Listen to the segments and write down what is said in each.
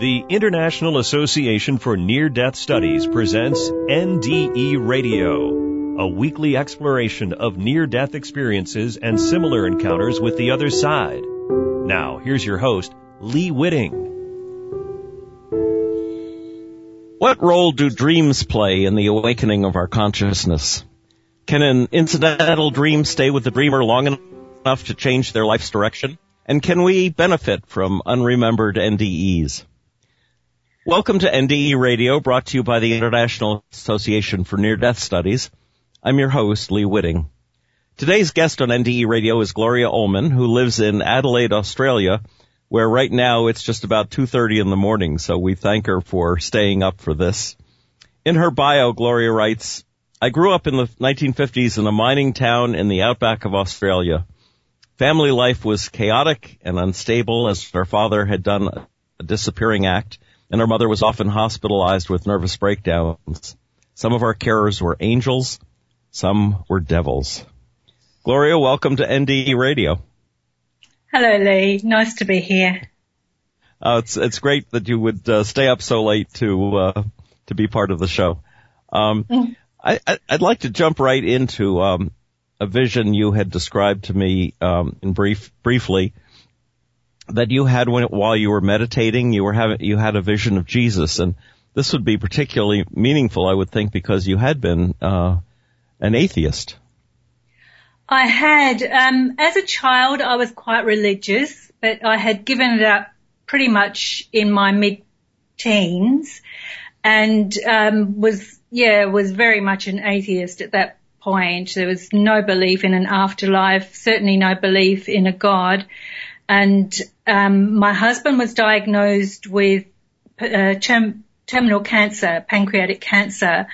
The International Association for Near Death Studies presents NDE Radio, a weekly exploration of near death experiences and similar encounters with the other side. Now, here's your host, Lee Witting. What role do dreams play in the awakening of our consciousness? Can an incidental dream stay with the dreamer long enough to change their life's direction? And can we benefit from unremembered NDEs? Welcome to NDE Radio, brought to you by the International Association for Near Death Studies. I'm your host, Lee Witting. Today's guest on NDE Radio is Gloria Ullman, who lives in Adelaide, Australia, where right now it's just about 2.30 in the morning, so we thank her for staying up for this. In her bio, Gloria writes, I grew up in the 1950s in a mining town in the outback of Australia. Family life was chaotic and unstable as her father had done a disappearing act and our mother was often hospitalized with nervous breakdowns. Some of our carers were angels, some were devils. Gloria, welcome to NDE Radio. Hello, Lee. Nice to be here. Uh, it's it's great that you would uh, stay up so late to uh, to be part of the show. Um, mm. I, would like to jump right into um, a vision you had described to me um, in brief, briefly that you had when, while you were meditating. You were having you had a vision of Jesus, and this would be particularly meaningful, I would think, because you had been uh, an atheist. I had, um, as a child, I was quite religious, but I had given it up pretty much in my mid-teens, and um, was yeah, was very much an atheist at that point. There was no belief in an afterlife, certainly no belief in a God. And um, my husband was diagnosed with uh, term, terminal cancer, pancreatic cancer,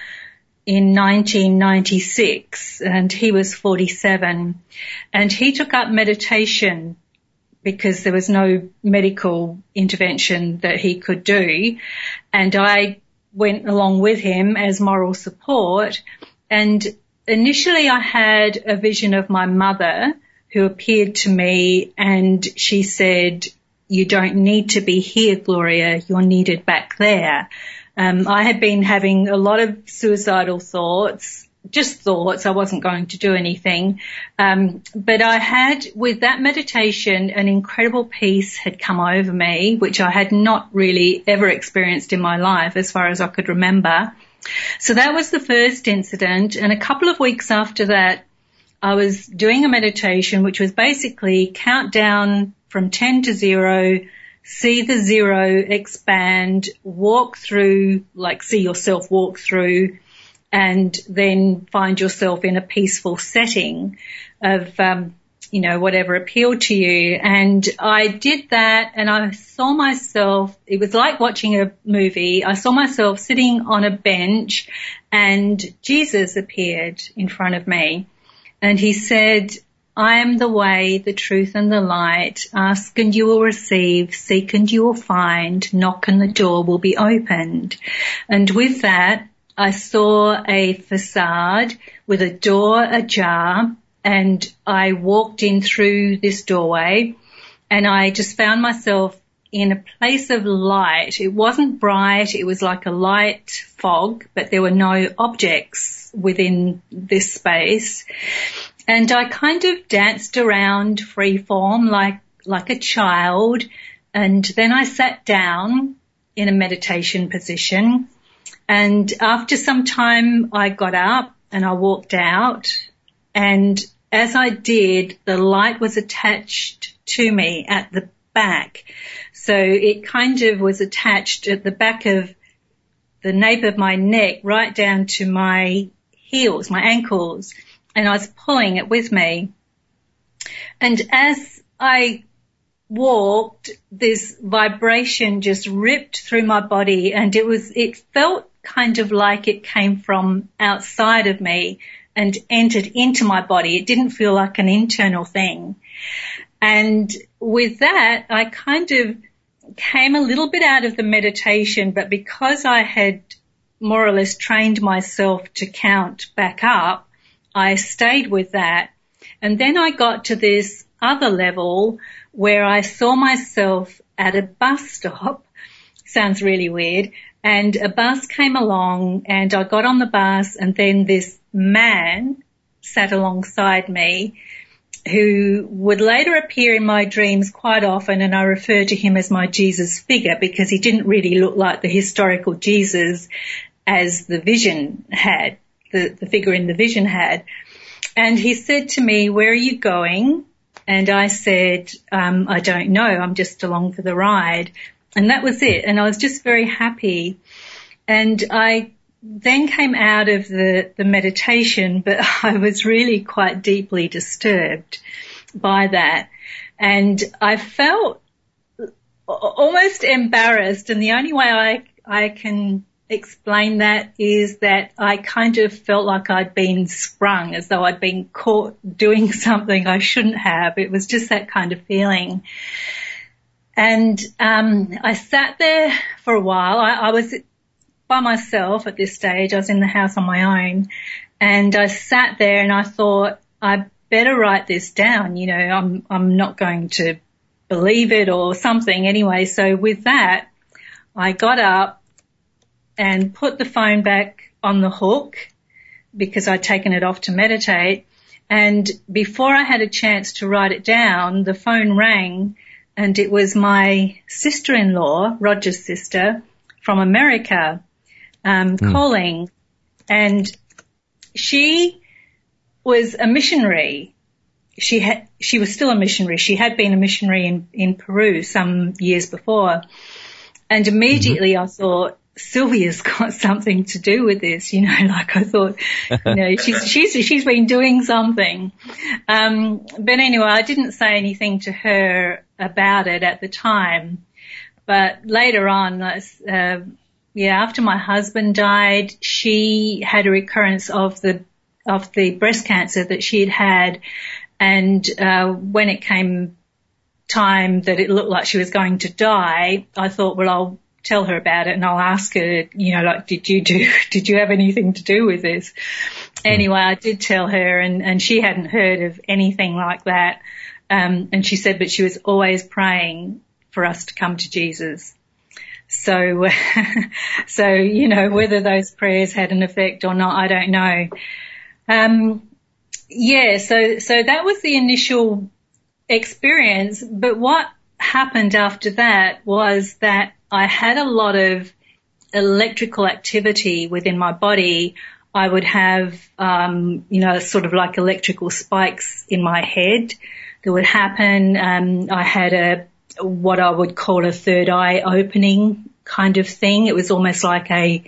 in 1996, and he was 47. And he took up meditation because there was no medical intervention that he could do. And I went along with him as moral support. And initially I had a vision of my mother who appeared to me and she said, you don't need to be here, Gloria. You're needed back there. Um, I had been having a lot of suicidal thoughts, just thoughts. I wasn't going to do anything. Um, but I had, with that meditation, an incredible peace had come over me, which I had not really ever experienced in my life as far as I could remember. So that was the first incident. And a couple of weeks after that, I was doing a meditation, which was basically count down from 10 to zero, see the zero expand, walk through, like see yourself walk through and then find yourself in a peaceful setting of, um, you know, whatever appealed to you. And I did that and I saw myself, it was like watching a movie. I saw myself sitting on a bench and Jesus appeared in front of me and he said, I am the way, the truth and the light. Ask and you will receive. Seek and you will find. Knock and the door will be opened. And with that, I saw a facade with a door ajar and I walked in through this doorway and I just found myself in a place of light. It wasn't bright. It was like a light fog, but there were no objects within this space. And I kind of danced around freeform like, like a child. And then I sat down in a meditation position. And after some time I got up and I walked out and as I did, the light was attached to me at the back. So it kind of was attached at the back of the nape of my neck right down to my heels, my ankles, and I was pulling it with me. And as I walked, this vibration just ripped through my body and it was, it felt kind of like it came from outside of me and entered into my body. It didn't feel like an internal thing. And with that, I kind of came a little bit out of the meditation, but because I had more or less trained myself to count back up, I stayed with that. And then I got to this other level where I saw myself at a bus stop sounds really weird. And a bus came along and I got on the bus and then this man sat alongside me who would later appear in my dreams quite often and I refer to him as my Jesus figure because he didn't really look like the historical Jesus as the vision had, the, the figure in the vision had. And he said to me, where are you going? And I said, um, I don't know. I'm just along for the ride. And that was it. And I was just very happy. And I then came out of the, the meditation, but I was really quite deeply disturbed by that. And I felt almost embarrassed. And the only way I, I can explain that is that I kind of felt like I'd been sprung as though I'd been caught doing something I shouldn't have. It was just that kind of feeling. And um, I sat there for a while. I, I was by myself at this stage. I was in the house on my own and I sat there and I thought, I better write this down. You know, I'm, I'm not going to believe it or something anyway. So with that, I got up and put the phone back on the hook because I'd taken it off to meditate. And before I had a chance to write it down, the phone rang and it was my sister-in-law, Roger's sister from America um, mm. calling, and she was a missionary. She had she was still a missionary. She had been a missionary in in Peru some years before, and immediately mm-hmm. I thought. Sylvia's got something to do with this, you know, like I thought, you know, she's, she's, she's been doing something. Um, but anyway, I didn't say anything to her about it at the time. But later on, uh, yeah, after my husband died, she had a recurrence of the of the breast cancer that she had had, and uh, when it came time that it looked like she was going to die, I thought, well, I'll tell her about it and I'll ask her, you know, like, did you do, did you have anything to do with this? Hmm. Anyway, I did tell her and, and she hadn't heard of anything like that. Um, and she said, but she was always praying for us to come to Jesus. So, so, you know, whether those prayers had an effect or not, I don't know. Um, yeah, so, so that was the initial experience, but what happened after that was that I had a lot of electrical activity within my body. I would have, um, you know, sort of like electrical spikes in my head that would happen. Um, I had a what I would call a third eye opening kind of thing. It was almost like a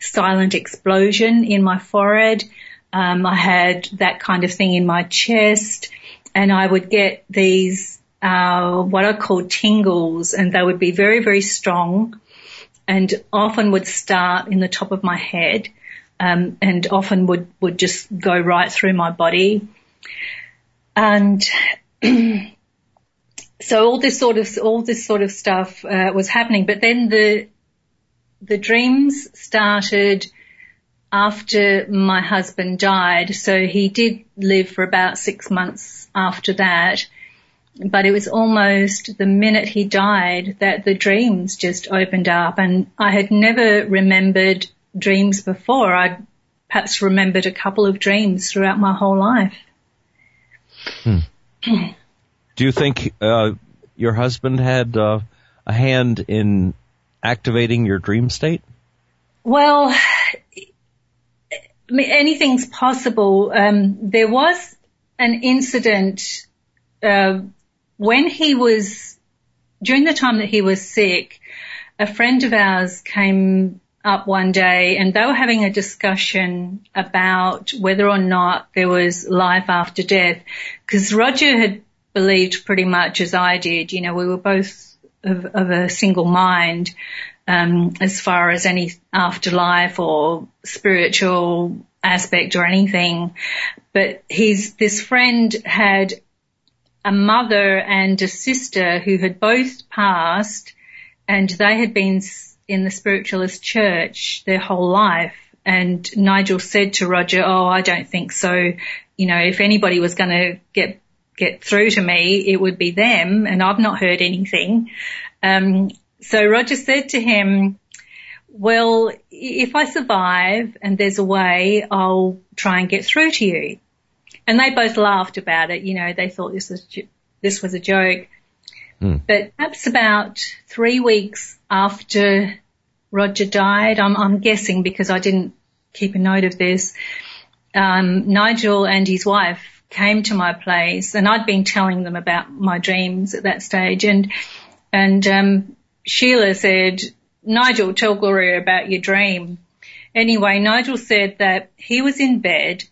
silent explosion in my forehead. Um, I had that kind of thing in my chest and I would get these, uh, what I call tingles and they would be very, very strong and often would start in the top of my head. Um, and often would, would just go right through my body. And so all this sort of all this sort of stuff uh, was happening. But then the the dreams started after my husband died. So he did live for about six months after that. But it was almost the minute he died that the dreams just opened up and I had never remembered dreams before. I'd perhaps remembered a couple of dreams throughout my whole life. Hmm. Do you think uh, your husband had uh, a hand in activating your dream state? Well, anything's possible. Um, there was an incident uh, when he was during the time that he was sick. A friend of ours came up one day and they were having a discussion about whether or not there was life after death because Roger had believed pretty much as I did. You know, we were both of, of a single mind um, as far as any afterlife or spiritual aspect or anything. But he's this friend had a mother and a sister who had both passed, and they had been in the spiritualist church their whole life. And Nigel said to Roger, "Oh, I don't think so. You know, if anybody was going to get get through to me, it would be them, and I've not heard anything. Um, so Roger said to him, well, if I survive and there's a way, I'll try and get through to you. And they both laughed about it. You know, they thought this was, this was a joke. Mm. But perhaps about three weeks after Roger died, I'm, I'm guessing because I didn't keep a note of this, um, Nigel and his wife came to my place and I'd been telling them about my dreams at that stage and, and, um, Sheila said, Nigel, tell Gloria about your dream. Anyway, Nigel said that he was in bed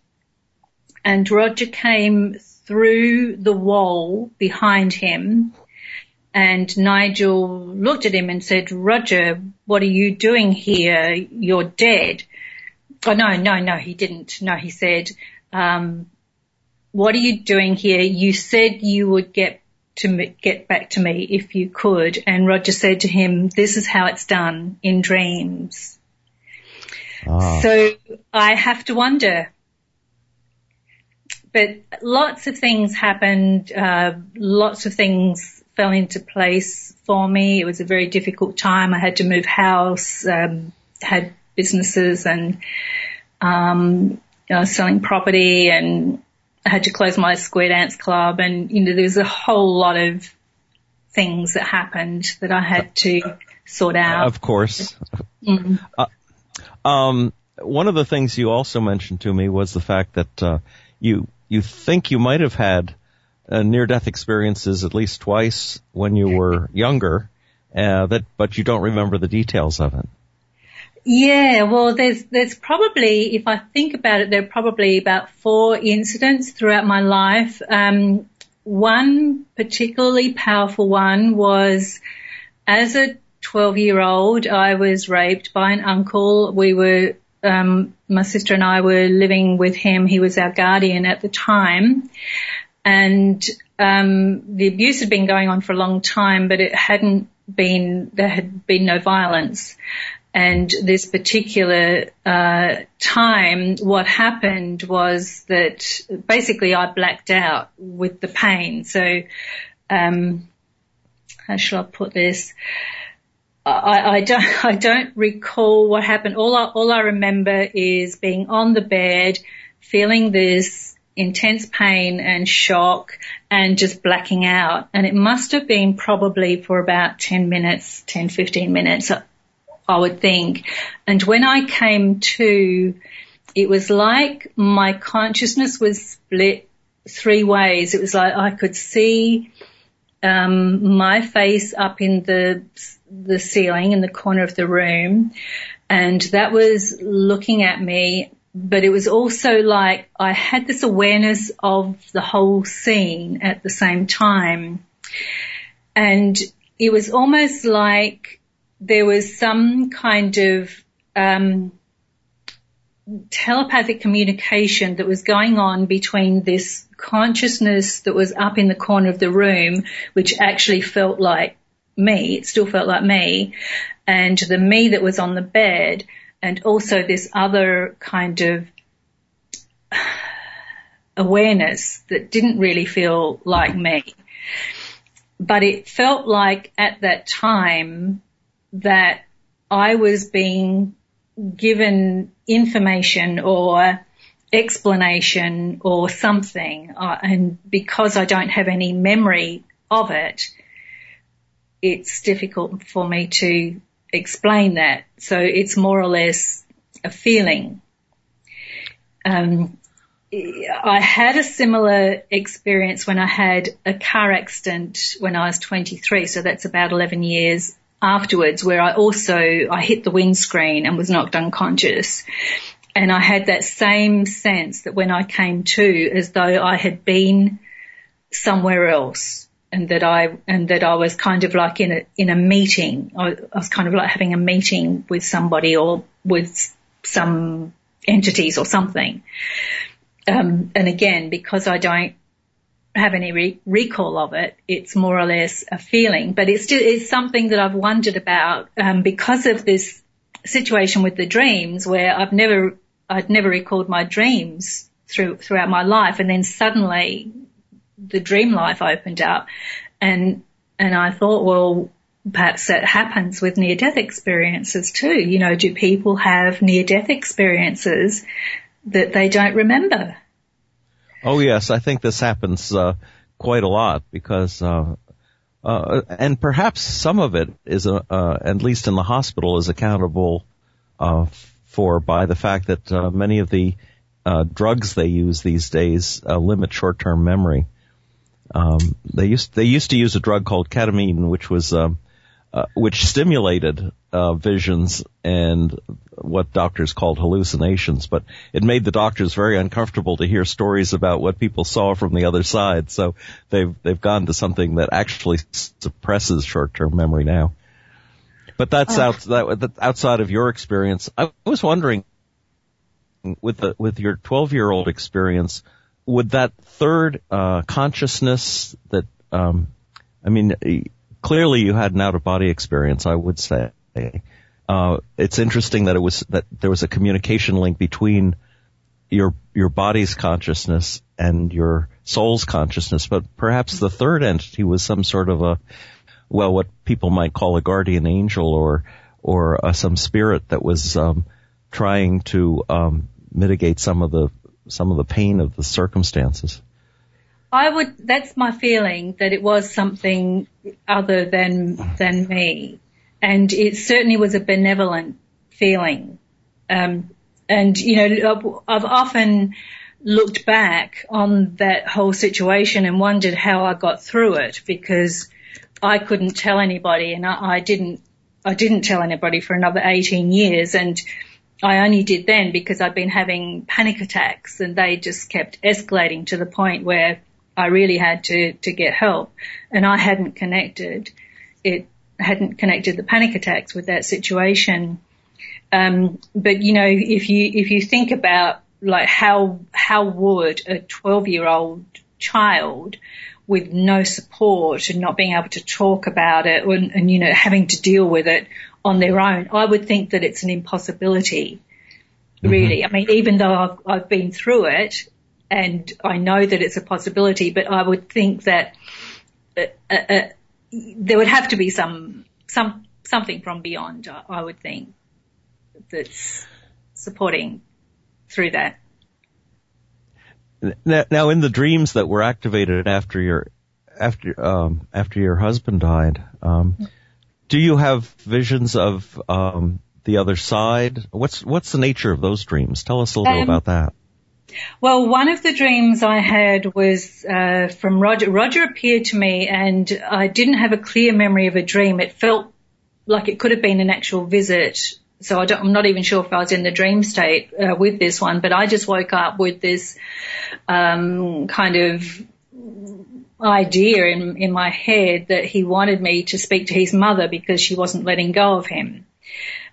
and Roger came through the wall behind him and Nigel looked at him and said, Roger, what are you doing here? You're dead. Oh no, no, no, he didn't. No, he said, um, what are you doing here? You said you would get to me, get back to me if you could. And Roger said to him, this is how it's done in dreams. Ah. So I have to wonder. But lots of things happened, uh, lots of things fell into place for me. It was a very difficult time. I had to move house, um, had businesses and um, you know, selling property and I had to close my square dance club and you know there's a whole lot of things that happened that I had to sort out. Of course. Mm-hmm. Uh, um, one of the things you also mentioned to me was the fact that uh, you you think you might have had uh, near-death experiences at least twice when you were younger, uh, that but you don't remember the details of it. Yeah, well, there's there's probably, if I think about it, there are probably about four incidents throughout my life. Um, one particularly powerful one was as a 12 year old, I was raped by an uncle. We were, um, my sister and I were living with him. He was our guardian at the time. And, um, the abuse had been going on for a long time, but it hadn't been, there had been no violence. And this particular uh, time, what happened was that basically I blacked out with the pain. So, um, how shall I put this? I, I, don't, I don't recall what happened. All I, all I remember is being on the bed, feeling this intense pain and shock and just blacking out. And it must have been probably for about 10 minutes, 10, 15 minutes. I would think. And when I came to, it was like my consciousness was split three ways. It was like I could see um, my face up in the the ceiling in the corner of the room, and that was looking at me. But it was also like I had this awareness of the whole scene at the same time, and it was almost like there was some kind of um, telepathic communication that was going on between this consciousness that was up in the corner of the room, which actually felt like me, it still felt like me, and the me that was on the bed, and also this other kind of awareness that didn't really feel like me. But it felt like at that time that I was being given information or explanation or something, uh, and because I don't have any memory of it, it's difficult for me to explain that. So it's more or less a feeling. Um, I had a similar experience when I had a car accident when I was 23, so that's about 11 years afterwards where I also, I hit the windscreen and was knocked unconscious. And I had that same sense that when I came to as though I had been somewhere else and that I, and that I was kind of like in a, in a meeting. I, I was kind of like having a meeting with somebody or with some entities or something. Um, and again, because I don't have any re- recall of it. It's more or less a feeling, but it's still, it's something that I've wondered about, um, because of this situation with the dreams where I've never, I'd never recalled my dreams through, throughout my life. And then suddenly the dream life opened up and, and I thought, well, perhaps that happens with near death experiences too. You know, do people have near death experiences that they don't remember? Oh yes, I think this happens uh, quite a lot because, uh, uh, and perhaps some of it is, uh, uh, at least in the hospital, is accountable uh, for by the fact that many of the drugs they use these days limit short-term memory. Um, they used they used to use a drug called ketamine, which was um, uh, which stimulated uh, visions and what doctors called hallucinations, but it made the doctors very uncomfortable to hear stories about what people saw from the other side. So they've they've gone to something that actually suppresses short-term memory now. But that's oh. out that, outside of your experience. I was wondering with the with your 12-year-old experience, would that third uh, consciousness that um, I mean clearly you had an out of body experience, I would say. Uh, it's interesting that it was, that there was a communication link between your, your body's consciousness and your soul's consciousness, but perhaps the third entity was some sort of a, well, what people might call a guardian angel or, or uh, some spirit that was, um, trying to, um, mitigate some of the, some of the pain of the circumstances. I would, that's my feeling that it was something other than, than me. And it certainly was a benevolent feeling. Um, and, you know, I've often looked back on that whole situation and wondered how I got through it because I couldn't tell anybody and I, I didn't, I didn't tell anybody for another 18 years and I only did then because I'd been having panic attacks and they just kept escalating to the point where I really had to, to get help and I hadn't connected it, hadn't connected the panic attacks with that situation. Um, but you know, if you, if you think about like how, how would a 12 year old child with no support and not being able to talk about it and, and, you know, having to deal with it on their own, I would think that it's an impossibility. Really. Mm-hmm. I mean, even though I've, I've been through it, and I know that it's a possibility, but I would think that uh, uh, uh, there would have to be some some something from beyond. I would think that's supporting through that. Now, now, in the dreams that were activated after your after um, after your husband died, um, do you have visions of um, the other side? What's what's the nature of those dreams? Tell us a little um, about that. Well, one of the dreams I had was uh, from Roger. Roger appeared to me, and I didn't have a clear memory of a dream. It felt like it could have been an actual visit. So I am not even sure if I was in the dream state uh, with this one, but I just woke up with this um, kind of idea in in my head that he wanted me to speak to his mother because she wasn't letting go of him.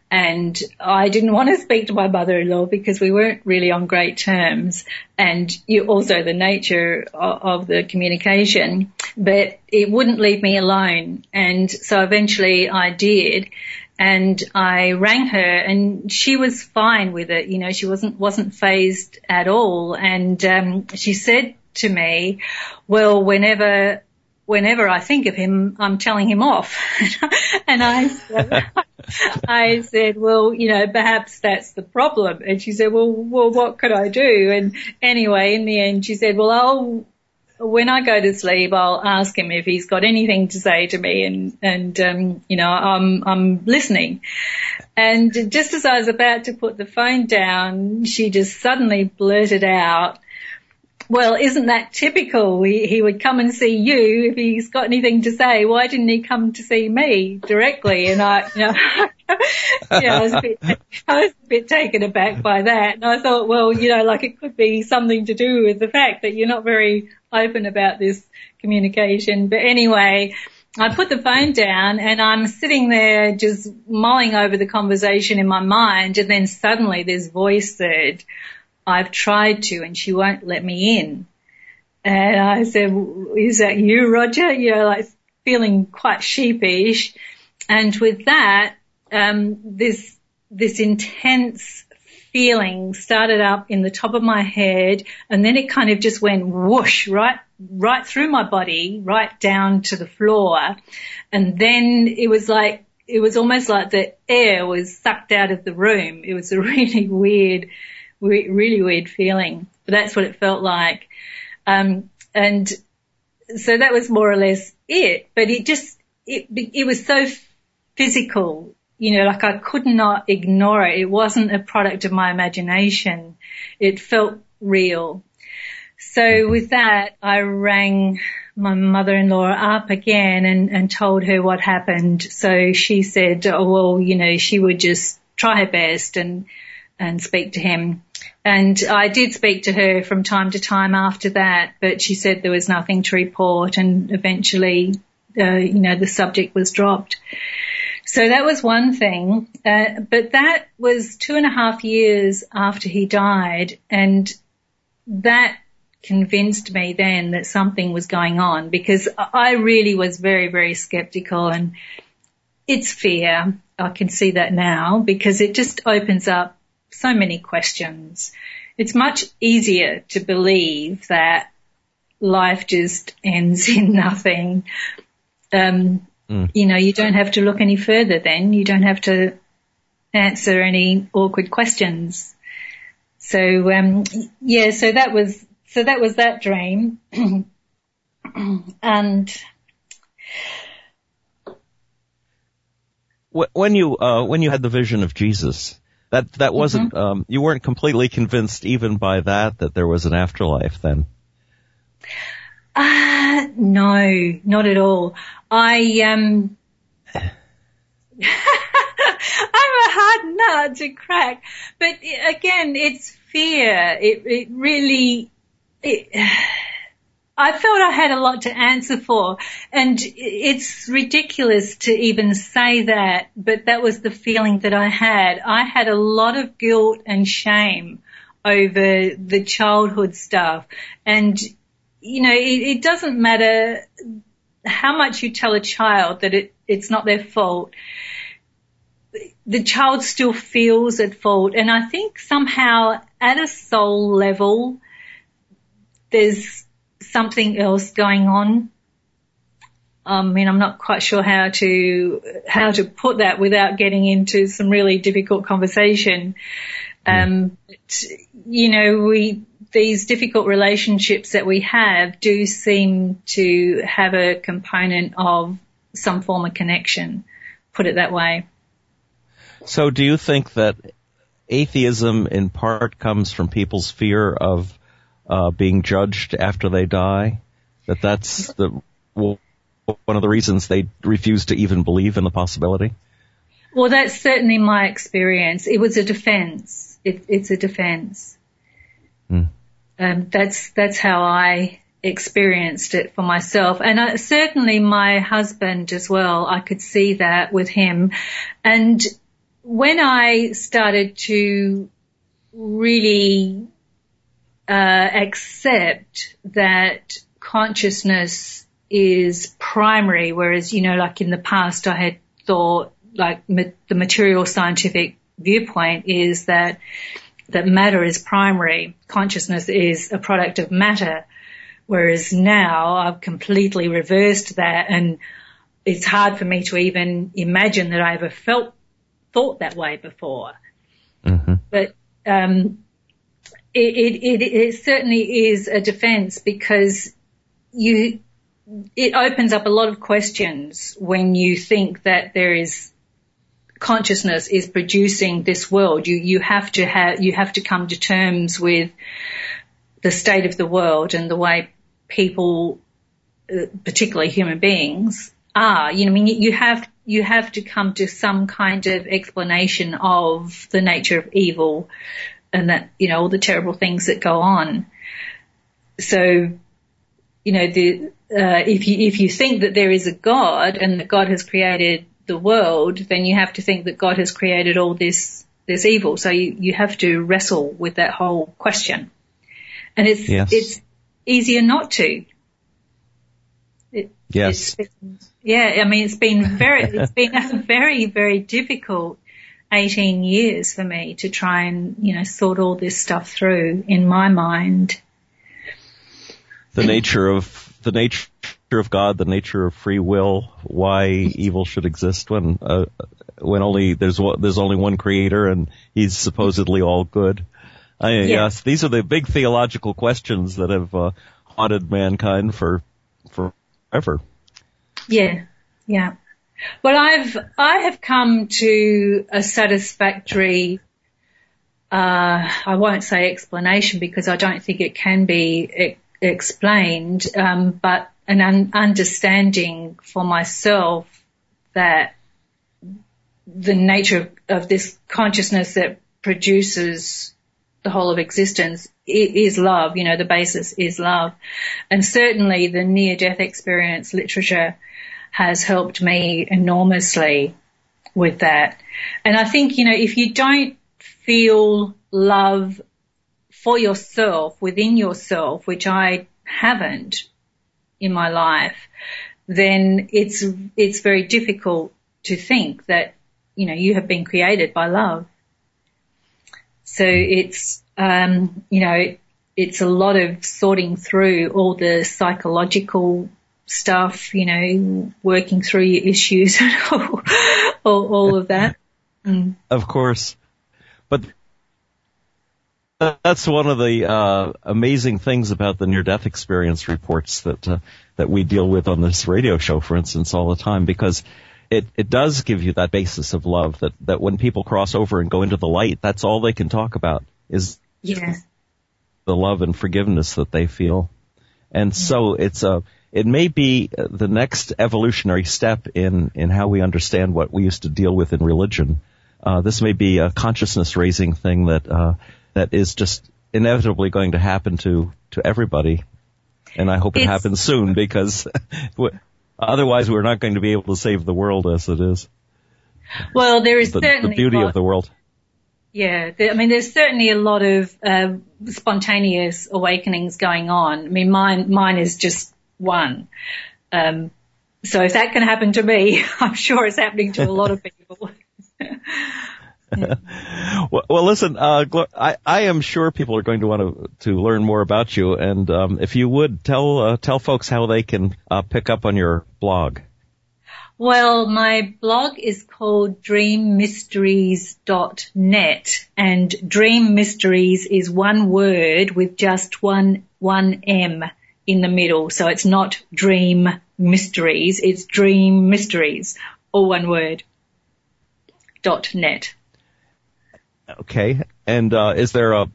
And I didn't want to speak to my mother-in-law because we weren't really on great terms. And you, also the nature of, of the communication, but it wouldn't leave me alone. And so eventually I did and I rang her and she was fine with it. You know, she wasn't, wasn't fazed at all. And, um, she said to me, well, whenever whenever I think of him, I'm telling him off. and I said, I said, well, you know, perhaps that's the problem. And she said, well, well, what could I do? And anyway, in the end, she said, well, I'll, when I go to sleep, I'll ask him if he's got anything to say to me and, and, um, you know, I'm, I'm listening. And just as I was about to put the phone down, she just suddenly blurted out, well, isn't that typical? He, he would come and see you if he's got anything to say. Why didn't he come to see me directly? And I, you know, I was bit, I was a bit taken aback by that. And I thought, well, you know, like it could be something to do with the fact that you're not very open about this communication. But anyway, I put the phone down and I'm sitting there just mulling over the conversation in my mind and then suddenly this voice said, I've tried to and she won't let me in. And I said, is that you, Roger? You know, like feeling quite sheepish. And with that, um, this, this intense feeling started up in the top of my head and then it kind of just went whoosh right, right through my body, right down to the floor. And then it was like, it was almost like the air was sucked out of the room. It was a really weird, really weird feeling. But that's what it felt like. Um, and so that was more or less it, but it just, it, it was so physical, you know, like I could not ignore it. It wasn't a product of my imagination. It felt real. So with that, I rang my mother-in-law up again and, and told her what happened. So she said, oh, well, you know, she would just try her best and, and speak to him. And I did speak to her from time to time after that, but she said there was nothing to report and eventually, uh, you know, the subject was dropped. So that was one thing, uh, but that was two and a half years after he died and that convinced me then that something was going on because I really was very, very skeptical and it's fear. I can see that now because it just opens up so many questions. It's much easier to believe that life just ends in nothing. Um, mm. You know, you don't have to look any further then. You don't have to answer any awkward questions. So, um, yeah, so that was, so that was that dream. and when you, uh, when you had the vision of Jesus, that that wasn't mm-hmm. um, you weren't completely convinced even by that that there was an afterlife then. Uh no, not at all. I um I'm a hard nut to crack, but again, it's fear. It it really it I felt I had a lot to answer for and it's ridiculous to even say that, but that was the feeling that I had. I had a lot of guilt and shame over the childhood stuff and you know, it, it doesn't matter how much you tell a child that it, it's not their fault the child still feels at fault. And I think somehow at a soul level, there's something else going on. I mean, I'm not quite sure how to how to put that without getting into some really difficult conversation. Um, but, you know, we these difficult relationships that we have do seem to have a component of some form of connection. Put it that way. So, do you think that atheism in part comes from people's fear of uh, being judged after they die. That that's the one of the reasons they refuse to even believe in the possibility. Well, that's certainly my experience. It was a defense. It, it's a defense. Hmm. Um, that's that's how I experienced it for myself, and uh, certainly my husband as well. I could see that with him, and when I started to really uh, accept that consciousness is primary, whereas, you know, like in the past I had thought like ma- the material scientific viewpoint is that that matter is primary, consciousness is a product of matter, whereas now I've completely reversed that and it's hard for me to even imagine that I ever felt thought that way before. Mm-hmm. But um, it, it, it certainly is a defense because you, it opens up a lot of questions when you think that there is consciousness is producing this world. You, you have to have, you have to come to terms with the state of the world and the way people, uh, particularly human beings, are. You know, I mean, you have, you have to come to some kind of explanation of the nature of evil and that, you know, all the terrible things that go on. So, you know, the, uh, if you, if you think that there is a God and that God has created the world, then you have to think that God has created all this, this evil. So you, you have to wrestle with that whole question. And it's, yes. it's easier not to. It, yes. yeah, I mean, it's been very, it's been very, very difficult 18 years for me to try and, you know, sort all this stuff through in my mind. The nature of, the nature of God, the nature of free will, why evil should exist when, uh, when only, there's, there's only one creator and he's supposedly all good. I, yeah. Yes, these are the big theological questions that have, uh, haunted mankind for, forever. Yeah, yeah. Well, I've I have come to a satisfactory. Uh, I won't say explanation because I don't think it can be e- explained, um, but an un- understanding for myself that the nature of this consciousness that produces the whole of existence is love. You know, the basis is love, and certainly the near-death experience literature has helped me enormously with that. And I think, you know, if you don't feel love for yourself, within yourself, which I haven't in my life, then it's, it's very difficult to think that, you know, you have been created by love. So it's, um, you know, it's a lot of sorting through all the psychological stuff, you know, working through your issues and all, all, all of that. Mm. Of course. But that's one of the uh, amazing things about the near-death experience reports that uh, that we deal with on this radio show, for instance, all the time, because it it does give you that basis of love that that when people cross over and go into the light, that's all they can talk about is yeah. the love and forgiveness that they feel, and so it's a it may be the next evolutionary step in, in how we understand what we used to deal with in religion. Uh, this may be a consciousness raising thing that, uh, that is just inevitably going to happen to, to everybody. And I hope it it's, happens soon because otherwise we're not going to be able to save the world as it is. Well, there is the, certainly the beauty of the world. Yeah, I mean, there's certainly a lot of uh, spontaneous awakenings going on. I mean, mine mine is just one. Um, so if that can happen to me, I'm sure it's happening to a lot of people. well, well, listen, uh, I, I am sure people are going to want to, to learn more about you. And, um, if you would tell, uh, tell folks how they can, uh, pick up on your blog. Well, my blog is called dreammysteries.net and Dream Mysteries is one word with just one, one M in the middle. So it's not dream mysteries, it's dream mysteries, all one word. Dot net. Okay. And, uh, is there a,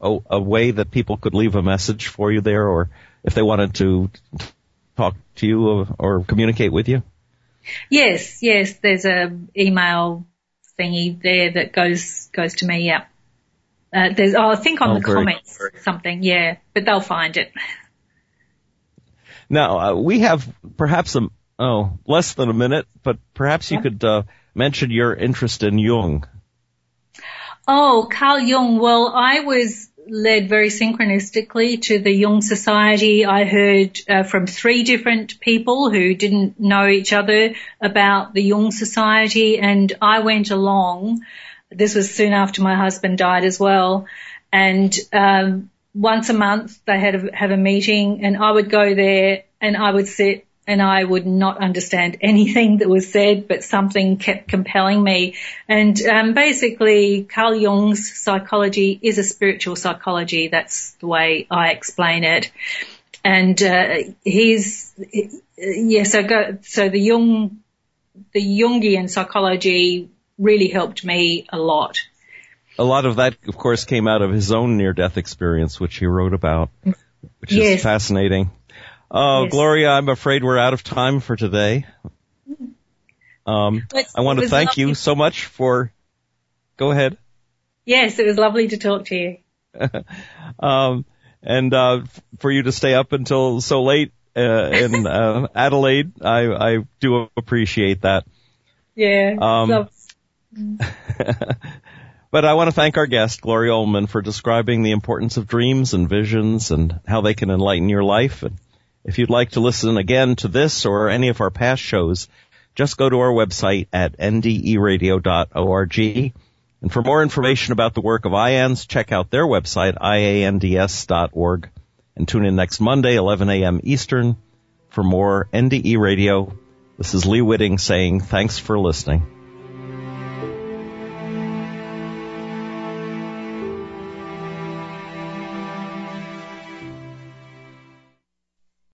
a, a way that people could leave a message for you there or if they wanted to talk to you or, or communicate with you? Yes, yes, there's a email thingy there that goes, goes to me, yeah. Uh, there's, oh, I think on oh, the comments something, yeah, but they'll find it. Now, uh, we have perhaps a, oh, less than a minute, but perhaps you yeah. could, uh, mention your interest in Jung. Oh, Carl Jung. Well, I was led very synchronistically to the Jung Society. I heard uh, from three different people who didn't know each other about the Jung Society and I went along. This was soon after my husband died as well. And, um, once a month they had a, have a meeting and I would go there and I would sit and I would not understand anything that was said, but something kept compelling me. And um, basically, Carl Jung's psychology is a spiritual psychology. That's the way I explain it. And uh, he's yeah. So go. So the Jung, the Jungian psychology really helped me a lot a lot of that, of course, came out of his own near-death experience, which he wrote about, which yes. is fascinating. Oh, yes. Gloria, I'm afraid we're out of time for today. Um, I want to thank lovely. you so much for. Go ahead. Yes, it was lovely to talk to you. um, and uh, for you to stay up until so late uh, in uh, Adelaide, I, I do appreciate that. Yeah. Um, But I want to thank our guest, Gloria Ullman, for describing the importance of dreams and visions and how they can enlighten your life. And if you'd like to listen again to this or any of our past shows, just go to our website at nderadio.org. And for more information about the work of IANDS, check out their website, iands.org. And tune in next Monday, 11 a.m. Eastern, for more NDE Radio. This is Lee Witting saying thanks for listening.